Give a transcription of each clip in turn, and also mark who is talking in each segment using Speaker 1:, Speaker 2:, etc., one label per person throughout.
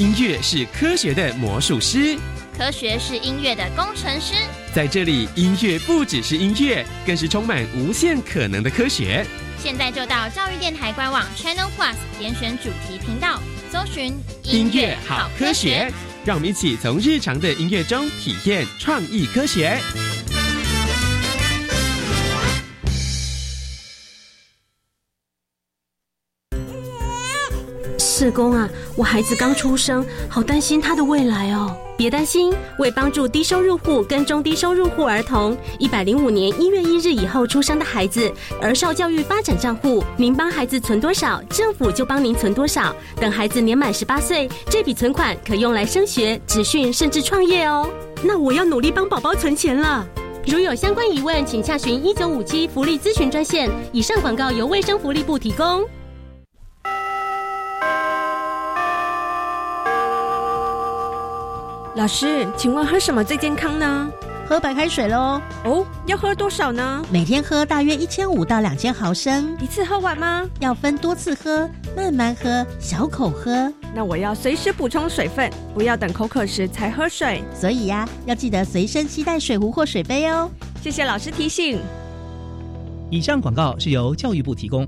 Speaker 1: 音乐是科学的魔术师，
Speaker 2: 科学是音乐的工程师。
Speaker 1: 在这里，音乐不只是音乐，更是充满无限可能的科学。
Speaker 2: 现在就到教育电台官网 Channel Plus 点选主题频道，搜寻
Speaker 1: 音乐好科学，让我们一起从日常的音乐中体验创意科学。
Speaker 3: 社工啊，我孩子刚出生，好担心他的未来哦。别担心，为帮助低收入户跟中低收入户儿童，一百零五年一月一日以后出生的孩子，儿少教育发展账户，您帮孩子存多少，政府就帮您存多少。等孩子年满十八岁，这笔存款可用来升学、职训，甚至创业哦。那我要努力帮宝宝存钱了。如有相关疑问，请下询一九五七福利咨询专线。以上广告由卫生福利部提供。
Speaker 4: 老师，请问喝什么最健康呢？
Speaker 5: 喝白开水喽。
Speaker 4: 哦，要喝多少呢？
Speaker 5: 每天喝大约一千五到两千毫升。
Speaker 4: 一次喝完吗？
Speaker 5: 要分多次喝，慢慢喝，小口喝。
Speaker 4: 那我要随时补充水分，不要等口渴时才喝水。
Speaker 5: 所以呀，要记得随身携带水壶或水杯哦。
Speaker 4: 谢谢老师提醒。
Speaker 6: 以上广告是由教育部提供。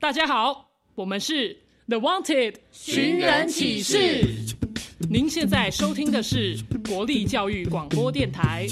Speaker 7: 大家好，我们是 The Wanted 寻人启事。您现在收听的是国立教育广播电台。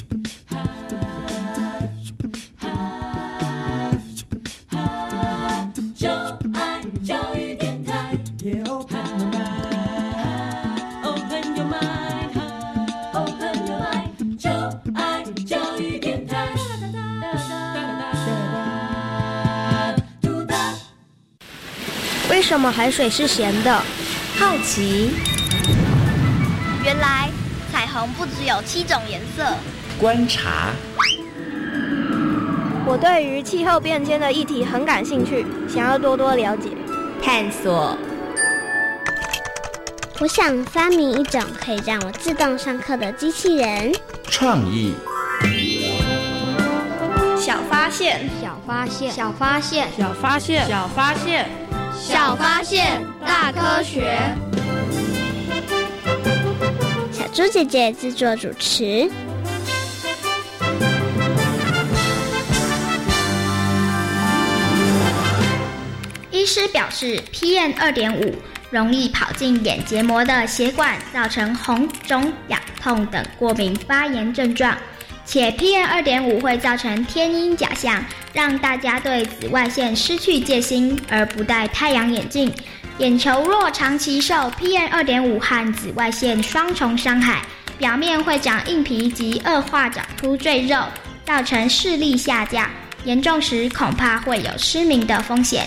Speaker 8: 为什么海水是咸的？
Speaker 9: 好奇。
Speaker 2: 不只有七种颜色。
Speaker 10: 观察。
Speaker 8: 我对于气候变迁的议题很感兴趣，想要多多了解。
Speaker 9: 探索。
Speaker 11: 我想发明一种可以让我自动上课的机器人。
Speaker 10: 创意。
Speaker 8: 小发现，
Speaker 11: 小发现，
Speaker 8: 小发现，
Speaker 4: 小发现，
Speaker 7: 小发现，
Speaker 8: 小发现，大科学。
Speaker 11: 朱姐姐制作主持。
Speaker 2: 医师表示，PM 二点五容易跑进眼结膜的血管，造成红肿、痒痛等过敏发炎症状。且 PM 二点五会造成天阴假象，让大家对紫外线失去戒心，而不戴太阳眼镜。眼球若长期受 PM 二点五和紫外线双重伤害，表面会长硬皮及恶化长出赘肉，造成视力下降，严重时恐怕会有失明的风险。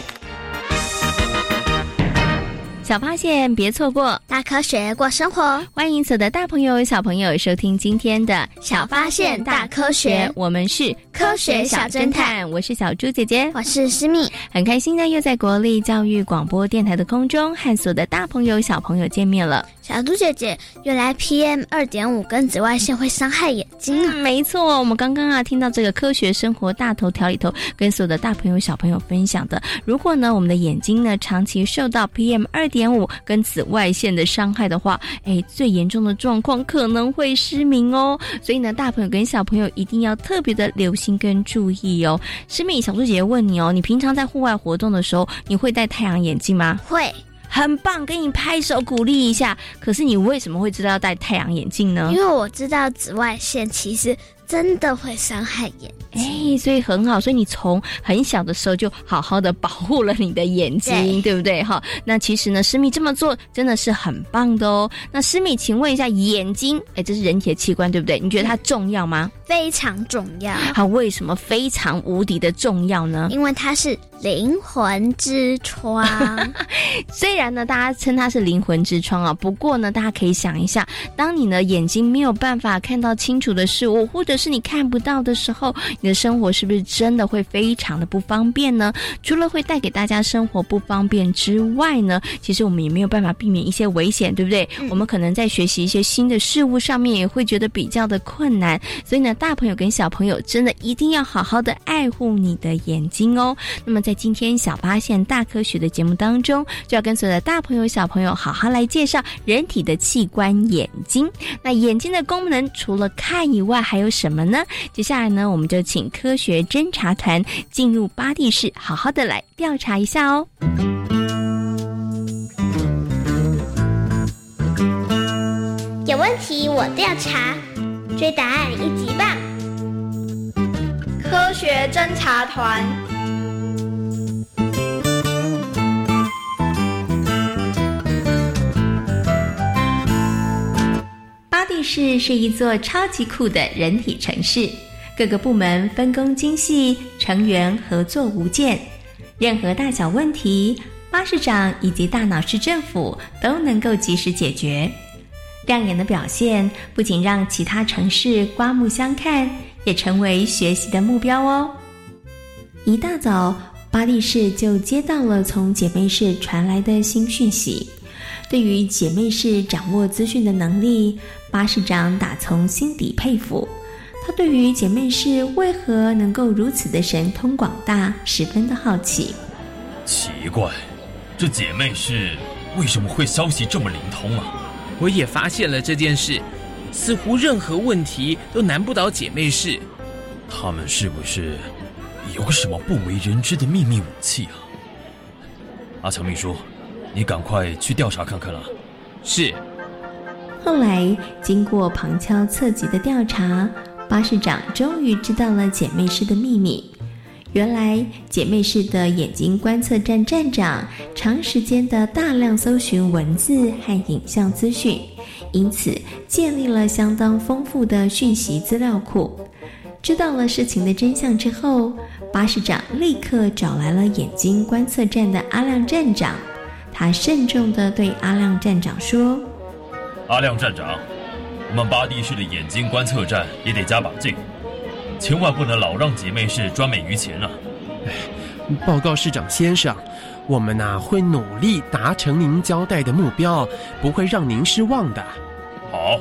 Speaker 9: 小发现，别错过
Speaker 11: 大科学过生活。
Speaker 9: 欢迎所有的大朋友、小朋友收听今天的《
Speaker 11: 小发现大科学》，
Speaker 9: 我们是
Speaker 11: 科学小侦探。
Speaker 9: 我是小猪姐姐，
Speaker 11: 我是思密，
Speaker 9: 很开心呢，又在国立教育广播电台的空中和所有的大朋友、小朋友见面了。
Speaker 11: 小猪姐姐，原来 PM 二点五跟紫外线会伤害眼睛啊！
Speaker 9: 没错，我们刚刚啊听到这个科学生活大头条里头，跟所有的大朋友、小朋友分享的，如果呢我们的眼睛呢长期受到 PM 二点五跟紫外线的伤害的话，哎，最严重的状况可能会失明哦。所以呢，大朋友跟小朋友一定要特别的留心跟注意哦。失明，小猪姐姐问你哦，你平常在户外活动的时候，你会戴太阳眼镜吗？
Speaker 11: 会。
Speaker 9: 很棒，给你拍手鼓励一下。可是你为什么会知道要戴太阳眼镜呢？
Speaker 11: 因为我知道紫外线其实真的会伤害眼睛，
Speaker 9: 哎，所以很好。所以你从很小的时候就好好的保护了你的眼睛，对不对？哈，那其实呢，思密这么做真的是很棒的哦。那思密，请问一下，眼睛，哎，这是人体的器官，对不对？你觉得它重要吗？
Speaker 11: 非常重要。
Speaker 9: 它为什么非常无敌的重要呢？
Speaker 11: 因为它是灵魂之窗。
Speaker 9: 虽然呢，大家称它是灵魂之窗啊，不过呢，大家可以想一下，当你呢眼睛没有办法看到清楚的事物，或者者是你看不到的时候，你的生活是不是真的会非常的不方便呢？除了会带给大家生活不方便之外呢，其实我们也没有办法避免一些危险，对不对？我们可能在学习一些新的事物上面也会觉得比较的困难，所以呢，大朋友跟小朋友真的一定要好好的爱护你的眼睛哦。那么在今天小发现大科学的节目当中，就要跟所有的大朋友小朋友好好来介绍人体的器官——眼睛。那眼睛的功能除了看以外，还有什么呢？接下来呢，我们就请科学侦查团进入巴蒂市，好好的来调查一下哦。
Speaker 11: 有问题我调查，追答案一级棒！
Speaker 8: 科学侦查团。
Speaker 9: 巴蒂市是一座超级酷的人体城市，各个部门分工精细，成员合作无间，任何大小问题，巴士长以及大脑市政府都能够及时解决。亮眼的表现不仅让其他城市刮目相看，也成为学习的目标哦。一大早，巴蒂市就接到了从姐妹市传来的新讯息。对于姐妹市掌握资讯的能力，巴士长打从心底佩服。他对于姐妹市为何能够如此的神通广大，十分的好奇。
Speaker 12: 奇怪，这姐妹市为什么会消息这么灵通啊？
Speaker 13: 我也发现了这件事，似乎任何问题都难不倒姐妹市。
Speaker 12: 他们是不是有什么不为人知的秘密武器啊？阿强秘书，你赶快去调查看看了。
Speaker 13: 是。
Speaker 9: 后来经过旁敲侧击的调查，巴士长终于知道了姐妹市的秘密。原来姐妹市的眼睛观测站站长长时间的大量搜寻文字和影像资讯，因此建立了相当丰富的讯息资料库。知道了事情的真相之后，巴士长立刻找来了眼睛观测站的阿亮站长。他慎重地对阿亮站长说：“
Speaker 12: 阿亮站长，我们巴蒂市的眼睛观测站也得加把劲。”千万不能老让姐妹市专美于前啊！
Speaker 1: 哎，报告市长先生，我们呐会努力达成您交代的目标，不会让您失望的。
Speaker 12: 好，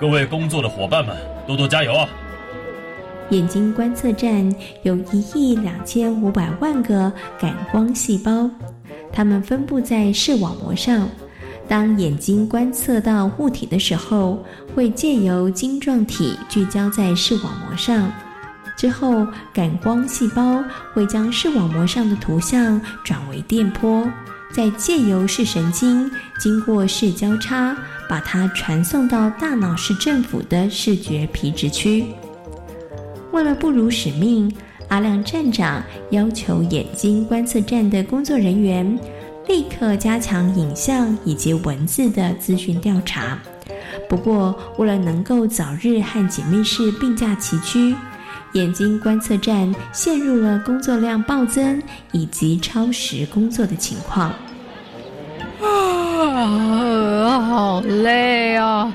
Speaker 12: 各位工作的伙伴们，多多加油啊！
Speaker 9: 眼睛观测站有一亿两千五百万个感光细胞，它们分布在视网膜上。当眼睛观测到物体的时候，会借由晶状体聚焦在视网膜上，之后感光细胞会将视网膜上的图像转为电波，再借由视神经经过视交叉，把它传送到大脑视政府的视觉皮质区。为了不辱使命，阿亮站长要求眼睛观测站的工作人员。立刻加强影像以及文字的资讯调查。不过，为了能够早日和姐妹市并驾齐驱，眼睛观测站陷入了工作量暴增以及超时工作的情况。
Speaker 14: 啊，好累啊！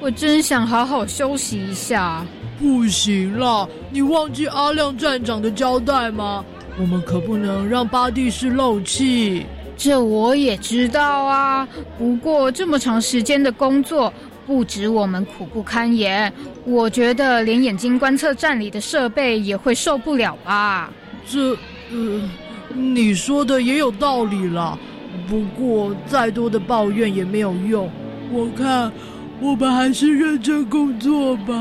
Speaker 14: 我真想好好休息一下。
Speaker 15: 不行啦，你忘记阿亮站长的交代吗？我们可不能让巴蒂市漏气。
Speaker 14: 这我也知道啊，不过这么长时间的工作，不止我们苦不堪言，我觉得连眼睛观测站里的设备也会受不了吧？
Speaker 15: 这，呃，你说的也有道理了，不过再多的抱怨也没有用，我看我们还是认真工作吧。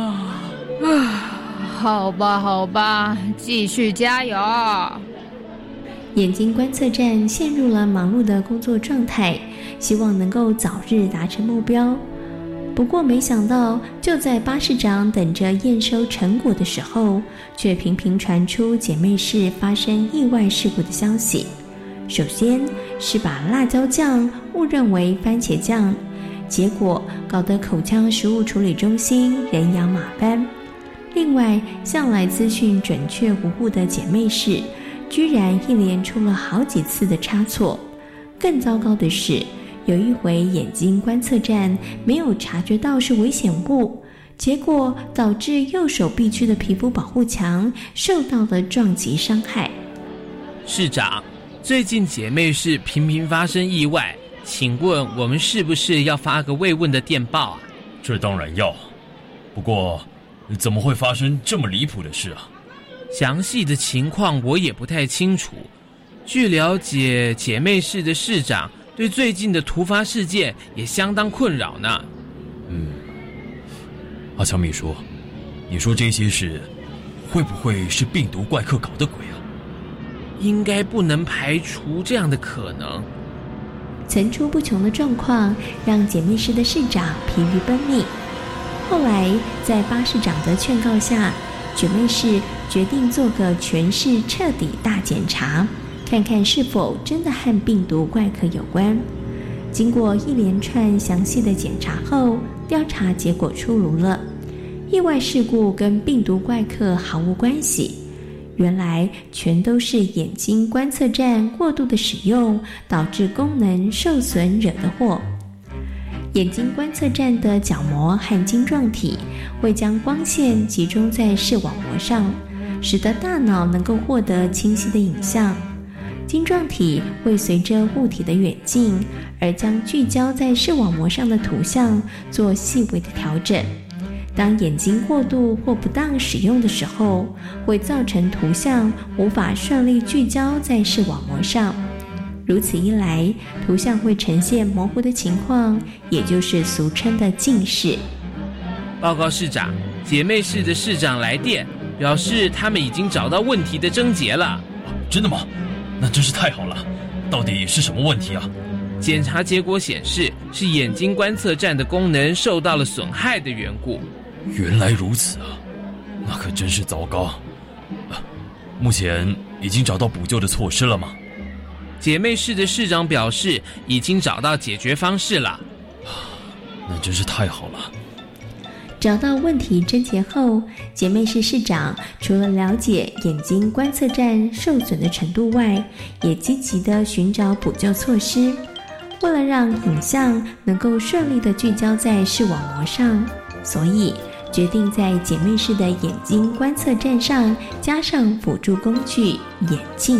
Speaker 14: 啊，好吧，好吧，继续加油。
Speaker 9: 眼睛观测站陷入了忙碌的工作状态，希望能够早日达成目标。不过，没想到就在巴士长等着验收成果的时候，却频频传出姐妹市发生意外事故的消息。首先是把辣椒酱误认为番茄酱，结果搞得口腔食物处理中心人仰马翻。另外，向来资讯准确无误的姐妹市。居然一连出了好几次的差错，更糟糕的是，有一回眼睛观测站没有察觉到是危险物，结果导致右手臂区的皮肤保护墙受到了撞击伤害。
Speaker 13: 市长，最近姐妹市频频发生意外，请问我们是不是要发个慰问的电报啊？
Speaker 12: 这当然要，不过怎么会发生这么离谱的事啊？
Speaker 13: 详细的情况我也不太清楚。据了解，姐妹市的市长对最近的突发事件也相当困扰呢。
Speaker 12: 嗯，阿强秘书，你说这些事会不会是病毒怪客搞的鬼啊？
Speaker 13: 应该不能排除这样的可能。
Speaker 9: 层出不穷的状况让姐妹市的市长疲于奔命。后来，在巴市长的劝告下，姐妹市决定做个全市彻底大检查，看看是否真的和病毒怪客有关。经过一连串详细的检查后，调查结果出炉了，意外事故跟病毒怪客毫无关系。原来全都是眼睛观测站过度的使用，导致功能受损惹的祸。眼睛观测站的角膜和晶状体会将光线集中在视网膜上，使得大脑能够获得清晰的影像。晶状体会随着物体的远近而将聚焦在视网膜上的图像做细微的调整。当眼睛过度或不当使用的时候，会造成图像无法顺利聚焦在视网膜上。如此一来，图像会呈现模糊的情况，也就是俗称的近视。
Speaker 13: 报告市长，姐妹市的市长来电，表示他们已经找到问题的症结了。
Speaker 12: 真的吗？那真是太好了。到底是什么问题啊？
Speaker 13: 检查结果显示，是眼睛观测站的功能受到了损害的缘故。
Speaker 12: 原来如此啊，那可真是糟糕。目前已经找到补救的措施了吗？
Speaker 13: 姐妹市的市长表示，已经找到解决方式了。
Speaker 12: 那真是太好了。
Speaker 9: 找到问题症结后，姐妹市市长除了了解眼睛观测站受损的程度外，也积极的寻找补救措施。为了让影像能够顺利的聚焦在视网膜上，所以。决定在姐妹市的眼睛观测站上加上辅助工具眼镜。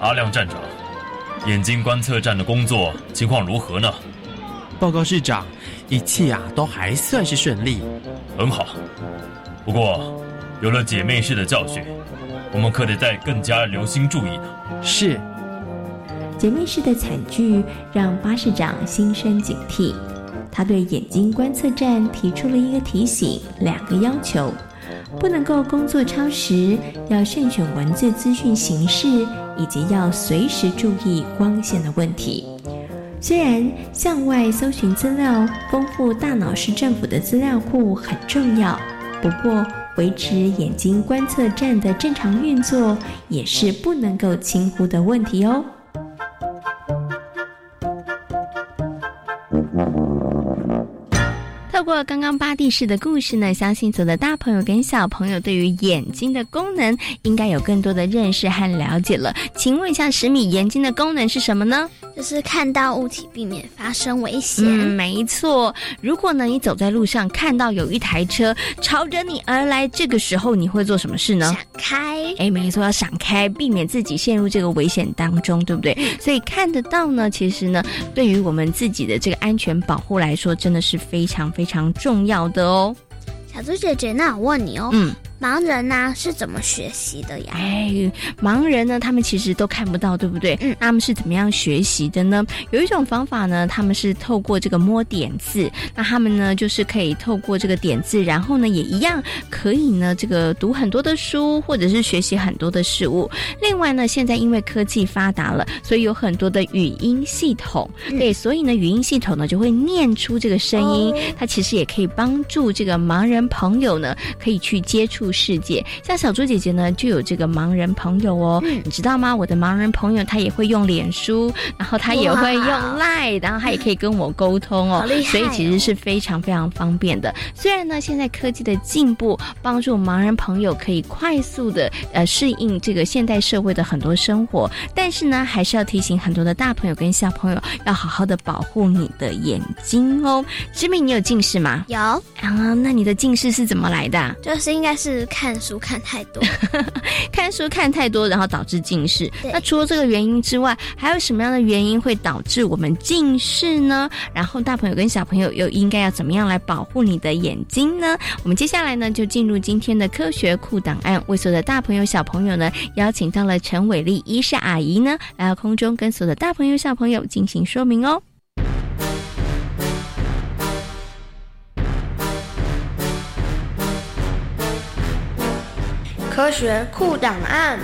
Speaker 12: 阿亮站长，眼睛观测站的工作情况如何呢？
Speaker 16: 报告市长，一切啊都还算是顺利，
Speaker 12: 很好。不过，有了姐妹市的教训，我们可得再更加留心注意呢。
Speaker 16: 是。
Speaker 9: 姐妹市的惨剧让巴市长心生警惕。他对眼睛观测站提出了一个提醒，两个要求：不能够工作超时，要慎选文字资讯形式，以及要随时注意光线的问题。虽然向外搜寻资料、丰富大脑市政府的资料库很重要，不过维持眼睛观测站的正常运作也是不能够轻忽的问题哦。
Speaker 17: 透过刚刚巴蒂式的故事呢，相信所有的大朋友跟小朋友对于眼睛的功能应该有更多的认识和了解了。请问一下，十米眼睛的功能是什么呢？
Speaker 11: 就是看到物体，避免发生危险。
Speaker 17: 嗯，没错。如果呢，你走在路上看到有一台车朝着你而来，这个时候你会做什么事呢？
Speaker 11: 闪开。
Speaker 17: 哎，没错，要闪开，避免自己陷入这个危险当中，对不对？所以看得到呢，其实呢，对于我们自己的这个安全保护来说，真的是非常非常重要的哦。
Speaker 11: 小猪姐姐，那我问你哦。嗯。盲人呢是怎么学习的呀？
Speaker 17: 哎，盲人呢，他们其实都看不到，对不对？嗯，他们是怎么样学习的呢？有一种方法呢，他们是透过这个摸点字，那他们呢就是可以透过这个点字，然后呢也一样可以呢这个读很多的书，或者是学习很多的事物。另外呢，现在因为科技发达了，所以有很多的语音系统，对，所以呢语音系统呢就会念出这个声音，它其实也可以帮助这个盲人朋友呢可以去接触。
Speaker 9: 触世界。像小猪姐姐呢，就有这个盲人朋友哦，你知道吗？我的盲人朋友他也会用脸书，然后他也会用 Line，然后他也可以跟我沟通哦，所以其实是非常非常方便的。虽然呢，现在科技的进步帮助盲人朋友可以快速的呃适应这个现代社会的很多生活，但是呢，还是要提醒很多的大朋友跟小朋友要好好的保护你的眼睛哦。知敏，你有近视吗？
Speaker 11: 有
Speaker 9: 啊，那你的近视是怎么来的？
Speaker 11: 就是应该是看书看太多，
Speaker 9: 看书看太多，然后导致近视。那除了这个原因之外，还有什么样的原因会导致我们近视呢？然后大朋友跟小朋友又应该要怎么样来保护你的眼睛呢？我们接下来呢就进入今天的科学库档案，为所有的大朋友小朋友呢邀请到了陈伟丽医师阿姨呢来到空中跟所有的大朋友小朋友进行说明哦。
Speaker 8: 科学库档案。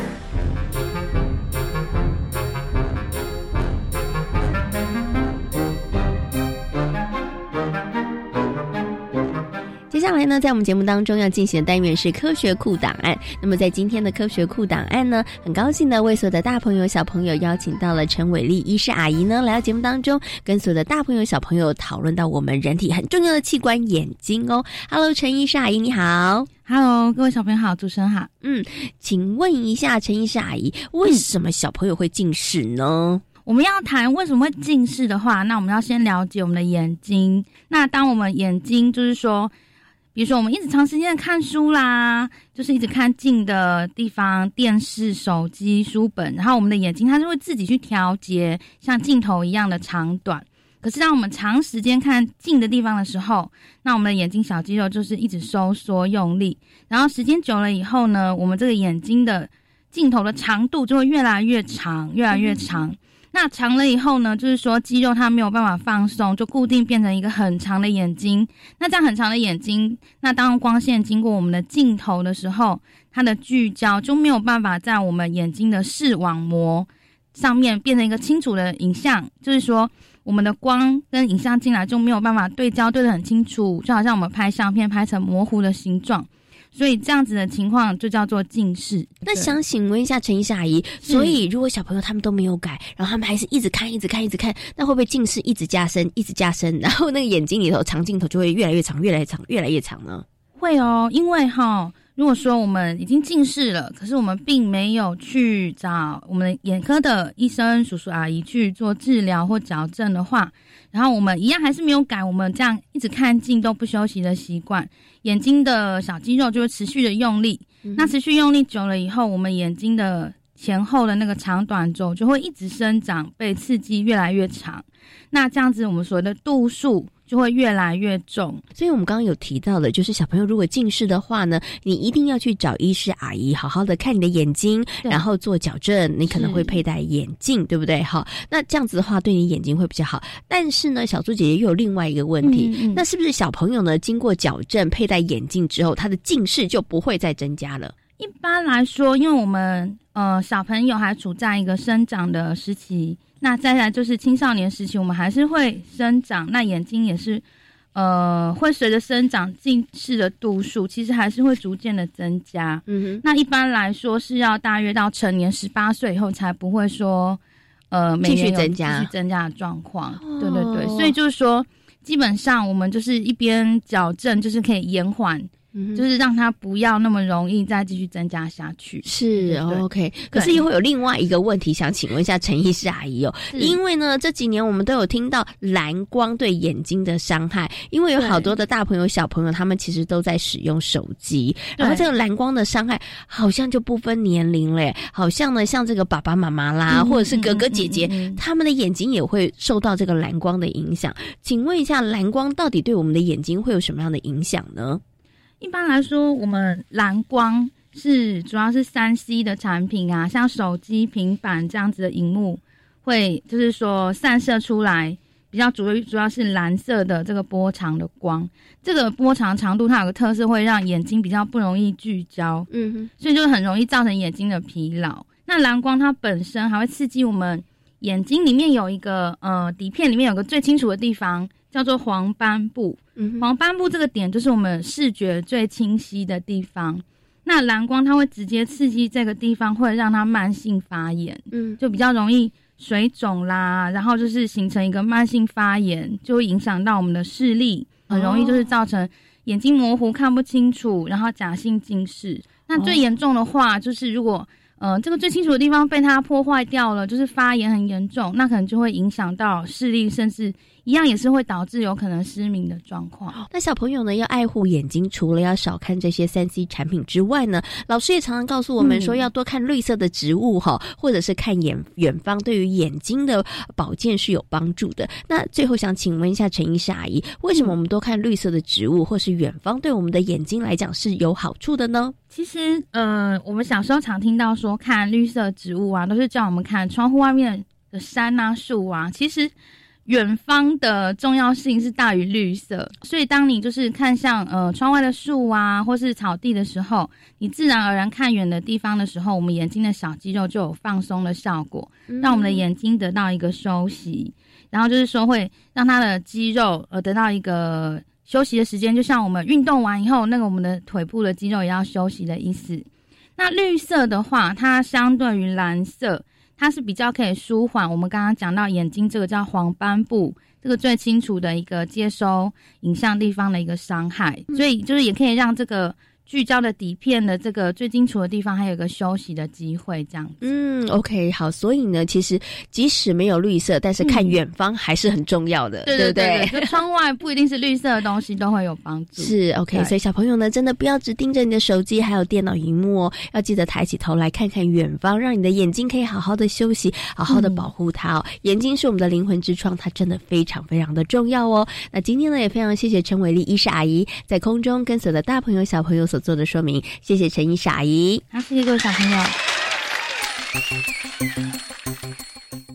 Speaker 9: 下来呢，在我们节目当中要进行的单元是科学库档案。那么在今天的科学库档案呢，很高兴的为所有的大朋友小朋友邀请到了陈伟丽医师阿姨呢来到节目当中，跟所有的大朋友小朋友讨论到我们人体很重要的器官眼睛哦。Hello，陈医师阿姨你好。
Speaker 18: Hello，各位小朋友好，主持人好。
Speaker 9: 嗯，请问一下陈医师阿姨，为什么小朋友会近视呢？
Speaker 18: 我们要谈为什么会近视的话，那我们要先了解我们的眼睛。那当我们眼睛就是说，比如说我们一直长时间的看书啦，就是一直看近的地方，电视、手机、书本，然后我们的眼睛它就会自己去调节像镜头一样的长短。可是当我们长时间看近的地方的时候，那我们的眼睛小肌肉就是一直收缩用力，然后时间久了以后呢，我们这个眼睛的镜头的长度就会越来越长，越来越长。那长了以后呢，就是说肌肉它没有办法放松，就固定变成一个很长的眼睛。那这样很长的眼睛，那当光线经过我们的镜头的时候，它的聚焦就没有办法在我们眼睛的视网膜上面变成一个清楚的影像，就是说。我们的光跟影像进来就没有办法对焦对得很清楚，就好像我们拍相片拍成模糊的形状，所以这样子的情况就叫做近视。
Speaker 9: 那想请问一下陈医师阿姨，所以如果小朋友他们都没有改，然后他们还是一直看、一直看、一直看，那会不会近视一直加深、一直加深，然后那个眼睛里头长镜头就会越来越长、越来越长、越来越长呢？
Speaker 18: 会哦，因为哈。如果说我们已经近视了，可是我们并没有去找我们眼科的医生叔叔阿姨去做治疗或矫正的话，然后我们一样还是没有改我们这样一直看镜都不休息的习惯，眼睛的小肌肉就会持续的用力。嗯、那持续用力久了以后，我们眼睛的前后的那个长短轴就会一直生长，被刺激越来越长。那这样子，我们所谓的度数。就会越来越重，
Speaker 9: 所以我们刚刚有提到的，就是小朋友如果近视的话呢，你一定要去找医师阿姨好好的看你的眼睛，然后做矫正。你可能会佩戴眼镜，对不对？好，那这样子的话，对你眼睛会比较好。但是呢，小猪姐姐又有另外一个问题，嗯嗯、那是不是小朋友呢，经过矫正佩戴眼镜之后，他的近视就不会再增加了？
Speaker 18: 一般来说，因为我们呃小朋友还处在一个生长的时期。那再来就是青少年时期，我们还是会生长，那眼睛也是，呃，会随着生长近视的度数，其实还是会逐渐的增加。嗯哼，那一般来说是要大约到成年十八岁以后才不会说，呃，
Speaker 9: 继续增加、
Speaker 18: 继续增加的状况。哦、对对对，所以就是说，基本上我们就是一边矫正，就是可以延缓。就是让它不要那么容易再继续增加下去。
Speaker 9: 是 OK，可是又会有另外一个问题，想请问一下陈医师阿姨哦。因为呢，这几年我们都有听到蓝光对眼睛的伤害，因为有好多的大朋友、小朋友，他们其实都在使用手机，然后这个蓝光的伤害好像就不分年龄嘞，好像呢，像这个爸爸妈妈啦，
Speaker 18: 嗯
Speaker 9: 或者是哥哥姐姐，他们的眼睛也会受到这个蓝光的影响。请问一下，蓝光到底对我们的眼睛会有什么样的影响呢？
Speaker 18: 一般来说，我们蓝光是主要是三 C 的产品啊，像手机、平板这样子的荧幕，会就是说散射出来比较主主要是蓝色的这个波长的光。这个波长长度它有个特色，会让眼睛比较不容易聚焦，
Speaker 9: 嗯哼，
Speaker 18: 所以就很容易造成眼睛的疲劳。那蓝光它本身还会刺激我们眼睛里面有一个呃底片里面有个最清楚的地方。叫做黄斑部，
Speaker 9: 嗯
Speaker 18: 黄斑部这个点就是我们视觉最清晰的地方。那蓝光它会直接刺激这个地方，会让它慢性发炎，嗯，就比较容易水肿啦，然后就是形成一个慢性发炎，就会影响到我们的视力，很容易就是造成眼睛模糊、看不清楚，然后假性近视。那最严重的话，就是如果嗯，这个最清楚的地方被它破坏掉了，就是发炎很严重，那可能就会影响到视力，甚至一样也是会导致有可能失明的状况。
Speaker 19: 那小朋友呢，要爱护眼睛，除了要少看这些三 C 产品之外呢，老师也常常告诉我们说，要多看绿色的植物哈，或者是看远远方，对于眼睛的保健是有帮助的。那最后想请问一下陈医师阿姨，为什么我们多看绿色的植物或是远方，对我们的眼睛来讲是有好处的呢？
Speaker 18: 其实，呃，我们小时候常听到说，看绿色植物啊，都是叫我们看窗户外面的山啊、树啊。其实，远方的重要性是大于绿色。所以，当你就是看向呃窗外的树啊，或是草地的时候，你自然而然看远的地方的时候，我们眼睛的小肌肉就有放松的效果，让我们的眼睛得到一个休息。然后就是说，会让它的肌肉呃得到一个。休息的时间就像我们运动完以后，那个我们的腿部的肌肉也要休息的意思。那绿色的话，它相对于蓝色，它是比较可以舒缓我们刚刚讲到眼睛这个叫黄斑部，这个最清楚的一个接收影像地方的一个伤害，所以就是也可以让这个。聚焦的底片的这个最清楚的地方，还有一个休息的机会，这样。
Speaker 19: 嗯，OK，好。所以呢，其实即使没有绿色，但是看远方还是很重要的，对对对？
Speaker 18: 窗外不一定是绿色的东西都会有帮助。
Speaker 19: 是 OK，所以小朋友呢，真的不要只盯着你的手机还有电脑荧幕哦，要记得抬起头来看看远方，让你的眼睛可以好好的休息，好好的保护它哦。眼睛是我们的灵魂之窗，它真的非常非常的重要哦。那今天呢，也非常谢谢陈伟丽医师阿姨在空中跟所有的大朋友小朋友。所做的说明，谢谢陈怡傻姨，
Speaker 18: 好，谢谢各位小朋友。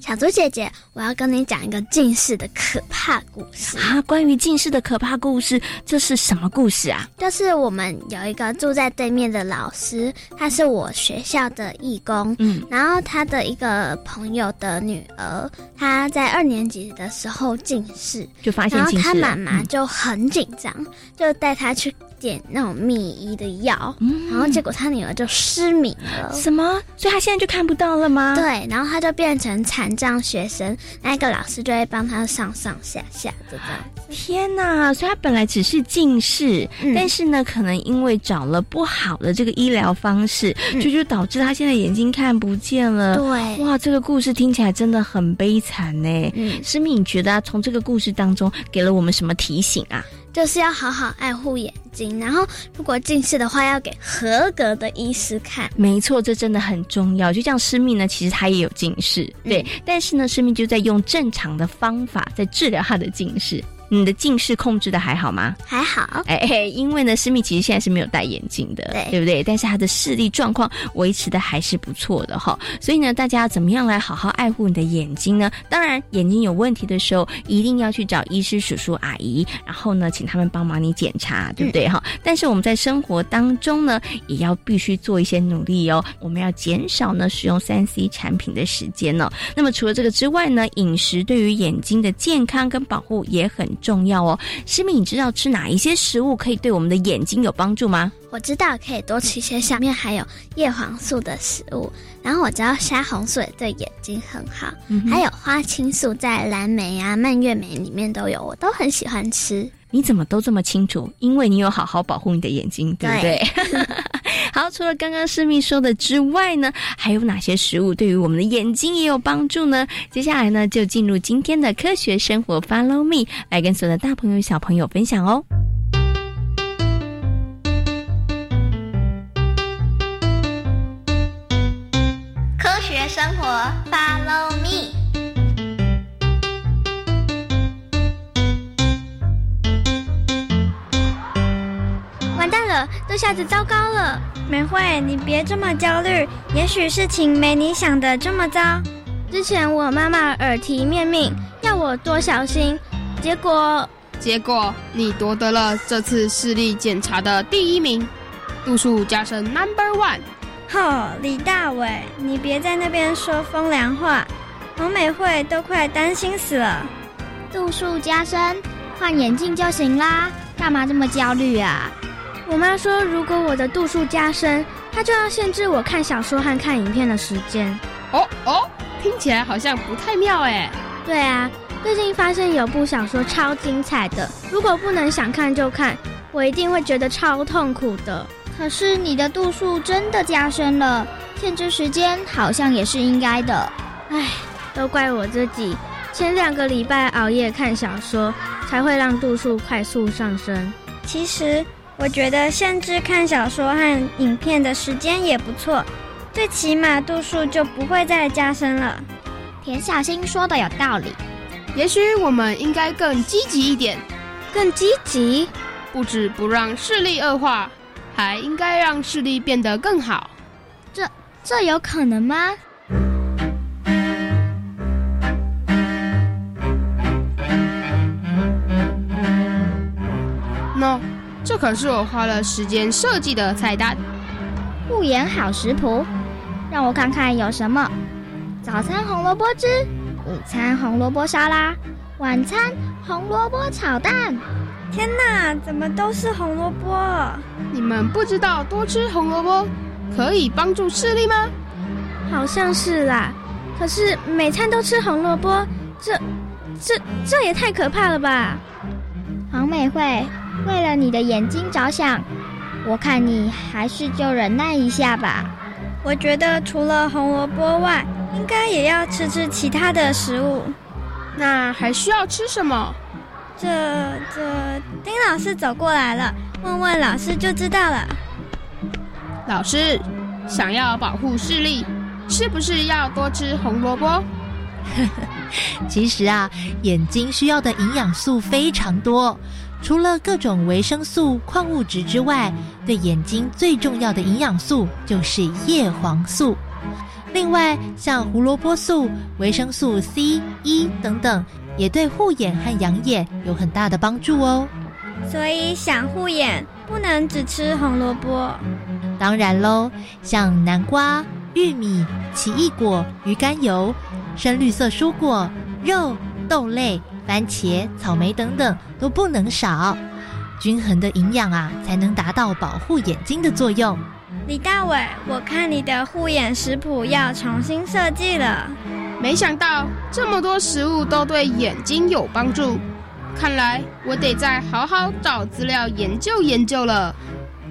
Speaker 11: 小猪姐姐，我要跟你讲一个近视的可怕故事
Speaker 19: 啊！关于近视的可怕故事，这是什么故事啊？
Speaker 11: 就是我们有一个住在对面的老师，他是我学校的义工，嗯，然后他的一个朋友的女儿，她在二年级的时候近视，
Speaker 19: 就发现近视，
Speaker 11: 然后他妈妈就很紧张，就带他去。点那种秘医的药，然后结果他女儿就失明了。
Speaker 19: 什么？所以他现在就看不到了吗？
Speaker 11: 对，然后他就变成残障学生，那个老师就会帮他上上下下这样。
Speaker 19: 天哪！所以他本来只是近视，但是呢，可能因为找了不好的这个医疗方式，就就导致他现在眼睛看不见了。
Speaker 11: 对，
Speaker 19: 哇，这个故事听起来真的很悲惨呢。嗯，诗敏，你觉得从这个故事当中给了我们什么提醒啊？
Speaker 11: 就是要好好爱护眼睛，然后如果近视的话，要给合格的医师看。
Speaker 19: 没错，这真的很重要。就像师命呢，其实他也有近视，对，但是呢，师命就在用正常的方法在治疗他的近视。你的近视控制的还好吗？
Speaker 11: 还好，
Speaker 19: 哎，因为呢，思密其实现在是没有戴眼镜的，
Speaker 11: 对，
Speaker 19: 对不对？但是他的视力状况维持的还是不错的哈。所以呢，大家怎么样来好好爱护你的眼睛呢？当然，眼睛有问题的时候，一定要去找医师、叔叔、阿姨，然后呢，请他们帮忙你检查，对不对哈？但是我们在生活当中呢，也要必须做一些努力哦。我们要减少呢使用三 C 产品的时间呢。那么除了这个之外呢，饮食对于眼睛的健康跟保护也很。重要哦，诗敏，你知道吃哪一些食物可以对我们的眼睛有帮助吗？
Speaker 11: 我知道可以多吃一些下面含有叶黄素的食物，然后我知道虾红素也对眼睛很好，还有花青素在蓝莓啊、蔓越莓里面都有，我都很喜欢吃。
Speaker 19: 你怎么都这么清楚？因为你有好好保护你的眼睛，对不对？好，除了刚刚师密说的之外呢，还有哪些食物对于我们的眼睛也有帮助呢？接下来呢，就进入今天的科学生活，Follow me，来跟所有的大朋友小朋友分享哦。
Speaker 2: 科学生活，Follow me。
Speaker 11: 这下子糟糕了，
Speaker 20: 美惠，你别这么焦虑，也许事情没你想的这么糟。
Speaker 11: 之前我妈妈耳提面命要我多小心，结果
Speaker 21: 结果你夺得了这次视力检查的第一名，度数加深 Number One。
Speaker 20: 吼，李大伟，你别在那边说风凉话，王美惠都快担心死了。
Speaker 2: 度数加深，换眼镜就行啦，干嘛这么焦虑啊？
Speaker 22: 我妈说，如果我的度数加深，她就要限制我看小说和看影片的时间。
Speaker 21: 哦哦，听起来好像不太妙哎。
Speaker 22: 对啊，最近发现有部小说超精彩的，如果不能想看就看，我一定会觉得超痛苦的。
Speaker 2: 可是你的度数真的加深了，限制时间好像也是应该的。
Speaker 22: 唉，都怪我自己，前两个礼拜熬夜看小说，才会让度数快速上升。
Speaker 20: 其实。我觉得限制看小说和影片的时间也不错，最起码度数就不会再加深了。
Speaker 2: 田小新说的有道理，
Speaker 21: 也许我们应该更积极一点，
Speaker 22: 更积极，
Speaker 21: 不止不让视力恶化，还应该让视力变得更好。
Speaker 2: 这这有可能吗？
Speaker 21: 这可是我花了时间设计的菜单，
Speaker 2: 护眼好食谱，让我看看有什么：早餐红萝卜汁，午餐红萝卜沙拉，晚餐红萝卜炒蛋。
Speaker 20: 天哪，怎么都是红萝卜？
Speaker 21: 你们不知道多吃红萝卜可以帮助视力吗？
Speaker 22: 好像是啦，可是每餐都吃红萝卜，这、这、这也太可怕了吧！
Speaker 2: 黄美惠。为了你的眼睛着想，我看你还是就忍耐一下吧。
Speaker 20: 我觉得除了红萝卜外，应该也要吃吃其他的食物。
Speaker 21: 那还需要吃什么？
Speaker 20: 这这，丁老师走过来了，问问老师就知道了。
Speaker 21: 老师，想要保护视力，是不是要多吃红萝卜？
Speaker 5: 其实啊，眼睛需要的营养素非常多。除了各种维生素、矿物质之外，对眼睛最重要的营养素就是叶黄素。另外，像胡萝卜素、维生素 C、E 等等，也对护眼和养眼有很大的帮助哦。
Speaker 20: 所以，想护眼不能只吃红萝卜。
Speaker 5: 当然喽，像南瓜、玉米、奇异果、鱼肝油、深绿色蔬果、肉、豆类。番茄、草莓等等都不能少，均衡的营养啊，才能达到保护眼睛的作用。
Speaker 20: 李大伟，我看你的护眼食谱要重新设计了。
Speaker 21: 没想到这么多食物都对眼睛有帮助，看来我得再好好找资料研究研究了。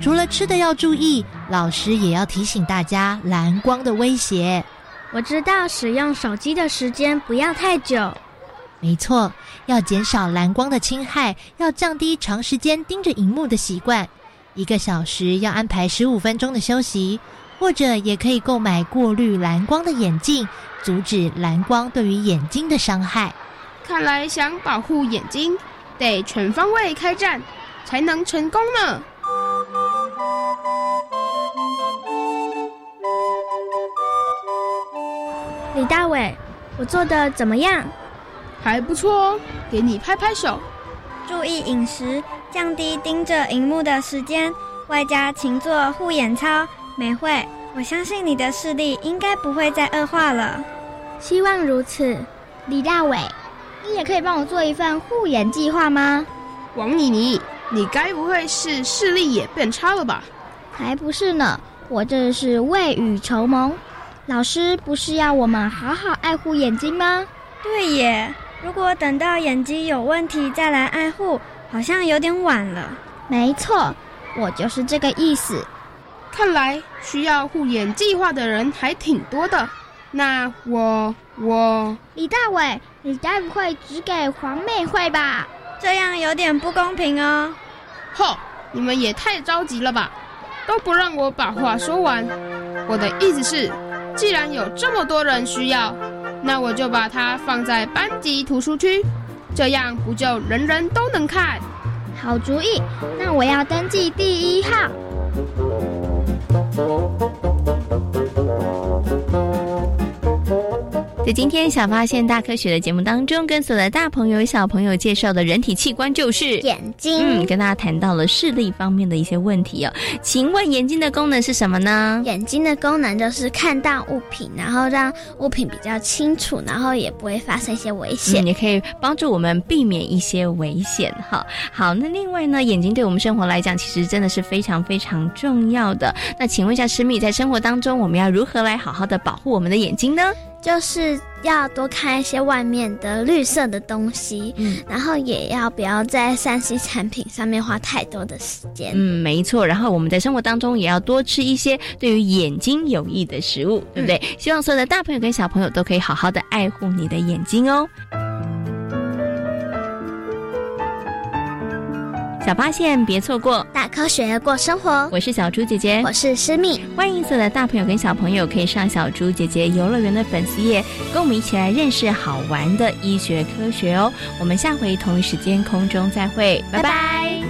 Speaker 5: 除了吃的要注意，老师也要提醒大家蓝光的威胁。
Speaker 22: 我知道使用手机的时间不要太久。
Speaker 5: 没错，要减少蓝光的侵害，要降低长时间盯着荧幕的习惯。一个小时要安排十五分钟的休息，或者也可以购买过滤蓝光的眼镜，阻止蓝光对于眼睛的伤害。
Speaker 21: 看来想保护眼睛，得全方位开战，才能成功呢。
Speaker 22: 李大伟，我做的怎么样？
Speaker 21: 还不错哦，给你拍拍手。
Speaker 20: 注意饮食，降低盯着荧幕的时间，外加勤做护眼操。美惠，我相信你的视力应该不会再恶化了。
Speaker 22: 希望如此。
Speaker 2: 李大伟，你也可以帮我做一份护眼计划吗？
Speaker 21: 王妮妮，你该不会是视力也变差了吧？
Speaker 2: 才不是呢，我这是未雨绸缪。老师不是要我们好好爱护眼睛吗？
Speaker 20: 对耶。如果等到眼睛有问题再来爱护，好像有点晚了。
Speaker 2: 没错，我就是这个意思。
Speaker 21: 看来需要护眼计划的人还挺多的。那我我
Speaker 2: 李大伟，你该不会只给黄妹会吧？
Speaker 20: 这样有点不公平哦。
Speaker 21: 吼，你们也太着急了吧，都不让我把话说完。我的意思是，既然有这么多人需要。那我就把它放在班级图书区，这样不就人人都能看？
Speaker 2: 好主意，那我要登记第一号。
Speaker 9: 在今天小发现大科学的节目当中，跟所有的大朋友小朋友介绍的人体器官就是
Speaker 11: 眼睛。
Speaker 9: 嗯，跟大家谈到了视力方面的一些问题哦。请问眼睛的功能是什么呢？
Speaker 11: 眼睛的功能就是看到物品，然后让物品比较清楚，然后也不会发生一些危险，
Speaker 9: 也可以帮助我们避免一些危险。哈，好，那另外呢，眼睛对我们生活来讲，其实真的是非常非常重要的。那请问一下，师米，在生活当中，我们要如何来好好的保护我们的眼睛呢？
Speaker 11: 就是要多看一些外面的绿色的东西，嗯，然后也要不要在三 C 产品上面花太多的时间。
Speaker 9: 嗯，没错。然后我们在生活当中也要多吃一些对于眼睛有益的食物，对不对？希望所有的大朋友跟小朋友都可以好好的爱护你的眼睛哦。小发现，别错过
Speaker 11: 大科学过生活。
Speaker 9: 我是小猪姐姐，
Speaker 11: 我是诗密。
Speaker 9: 欢迎所有的大朋友跟小朋友可以上小猪姐姐游乐园的粉丝页，跟我们一起来认识好玩的医学科学哦。我们下回同一时间空中再会，拜拜。